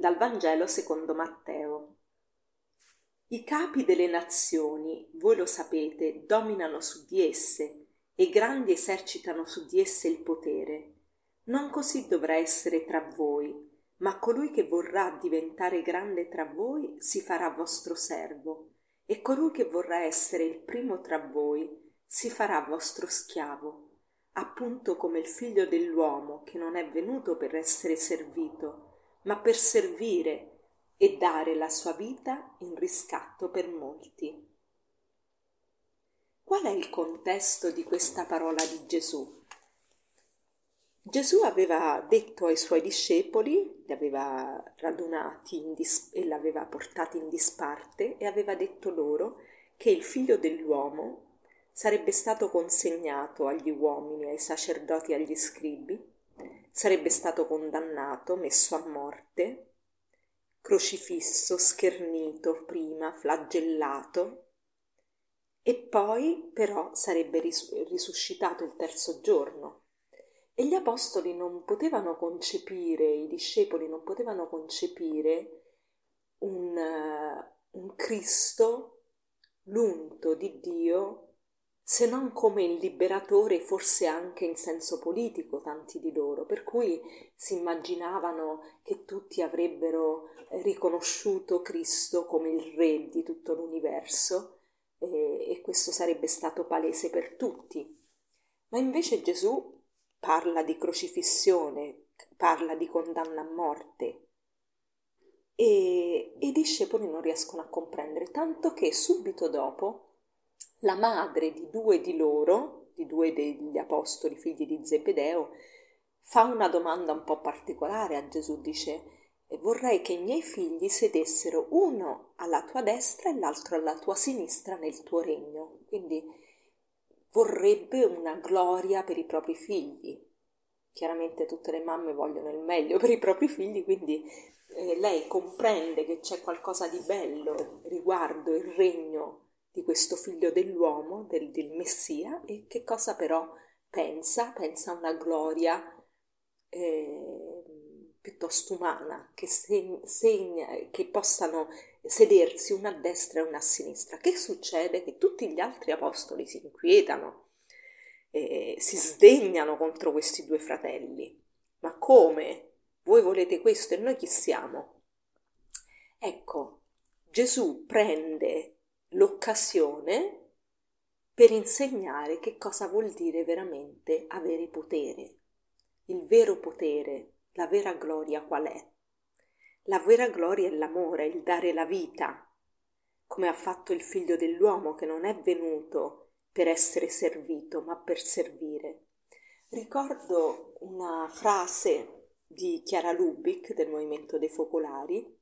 Dal Vangelo secondo Matteo. I capi delle nazioni, voi lo sapete, dominano su di esse e grandi esercitano su di esse il potere. Non così dovrà essere tra voi, ma colui che vorrà diventare grande tra voi si farà vostro servo, e colui che vorrà essere il primo tra voi si farà vostro schiavo appunto come il figlio dell'uomo che non è venuto per essere servito, ma per servire e dare la sua vita in riscatto per molti. Qual è il contesto di questa parola di Gesù? Gesù aveva detto ai suoi discepoli, li aveva radunati dis- e li aveva portati in disparte e aveva detto loro che il figlio dell'uomo sarebbe stato consegnato agli uomini, ai sacerdoti e agli scribi, sarebbe stato condannato, messo a morte, crocifisso, schernito prima, flagellato, e poi però sarebbe risuscitato il terzo giorno. E gli apostoli non potevano concepire, i discepoli non potevano concepire un, un Cristo, l'unto di Dio, se non come il liberatore, forse anche in senso politico, tanti di loro, per cui si immaginavano che tutti avrebbero riconosciuto Cristo come il re di tutto l'universo e, e questo sarebbe stato palese per tutti. Ma invece Gesù parla di crocifissione, parla di condanna a morte, e i discepoli non riescono a comprendere, tanto che subito dopo la madre di due di loro, di due degli apostoli figli di Zebedeo, fa una domanda un po' particolare a Gesù, dice vorrei che i miei figli sedessero uno alla tua destra e l'altro alla tua sinistra nel tuo regno. Quindi vorrebbe una gloria per i propri figli. Chiaramente tutte le mamme vogliono il meglio per i propri figli, quindi eh, lei comprende che c'è qualcosa di bello riguardo il regno di questo figlio dell'uomo, del, del Messia, e che cosa però pensa? Pensa a una gloria eh, piuttosto umana, che, segna, che possano sedersi una a destra e una a sinistra. Che succede? Che tutti gli altri apostoli si inquietano, eh, si sdegnano contro questi due fratelli. Ma come? Voi volete questo e noi chi siamo? Ecco, Gesù prende l'occasione per insegnare che cosa vuol dire veramente avere potere. Il vero potere, la vera gloria qual è? La vera gloria è l'amore, il dare la vita, come ha fatto il figlio dell'uomo che non è venuto per essere servito, ma per servire. Ricordo una frase di Chiara Lubick del Movimento dei Focolari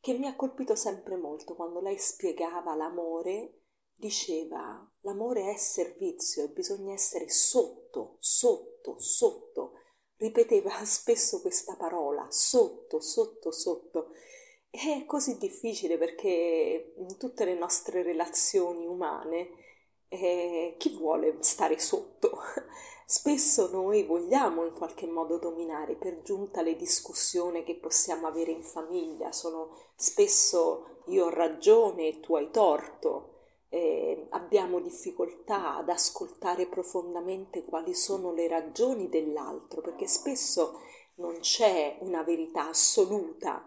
che mi ha colpito sempre molto quando lei spiegava l'amore, diceva l'amore è servizio e bisogna essere sotto, sotto, sotto. Ripeteva spesso questa parola, sotto, sotto, sotto. È così difficile perché in tutte le nostre relazioni umane eh, chi vuole stare sotto? Spesso noi vogliamo in qualche modo dominare, per giunta le discussioni che possiamo avere in famiglia. Sono spesso io ho ragione e tu hai torto, eh, abbiamo difficoltà ad ascoltare profondamente quali sono le ragioni dell'altro, perché spesso non c'è una verità assoluta,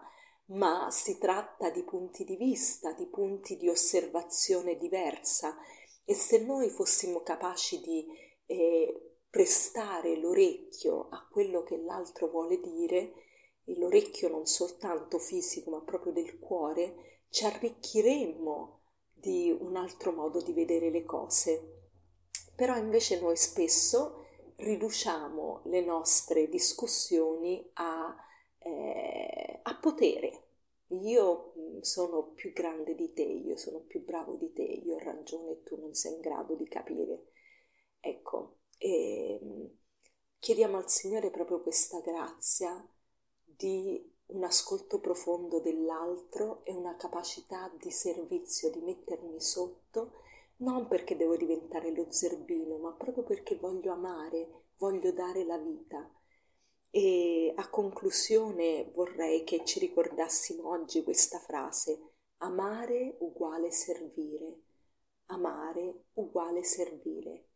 ma si tratta di punti di vista, di punti di osservazione diversa. E se noi fossimo capaci di eh, prestare l'orecchio a quello che l'altro vuole dire, e l'orecchio non soltanto fisico ma proprio del cuore, ci arricchiremmo di un altro modo di vedere le cose. Però invece noi spesso riduciamo le nostre discussioni a, eh, a potere. Io mm, sono più grande di te, io sono più bravo di te, io ho ragione e tu non sei in grado di capire. Ecco, e mm, chiediamo al Signore proprio questa grazia di un ascolto profondo dell'altro e una capacità di servizio, di mettermi sotto, non perché devo diventare lo zerbino, ma proprio perché voglio amare, voglio dare la vita. E a conclusione vorrei che ci ricordassimo oggi questa frase, amare uguale servire, amare uguale servire.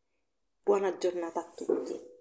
Buona giornata a tutti.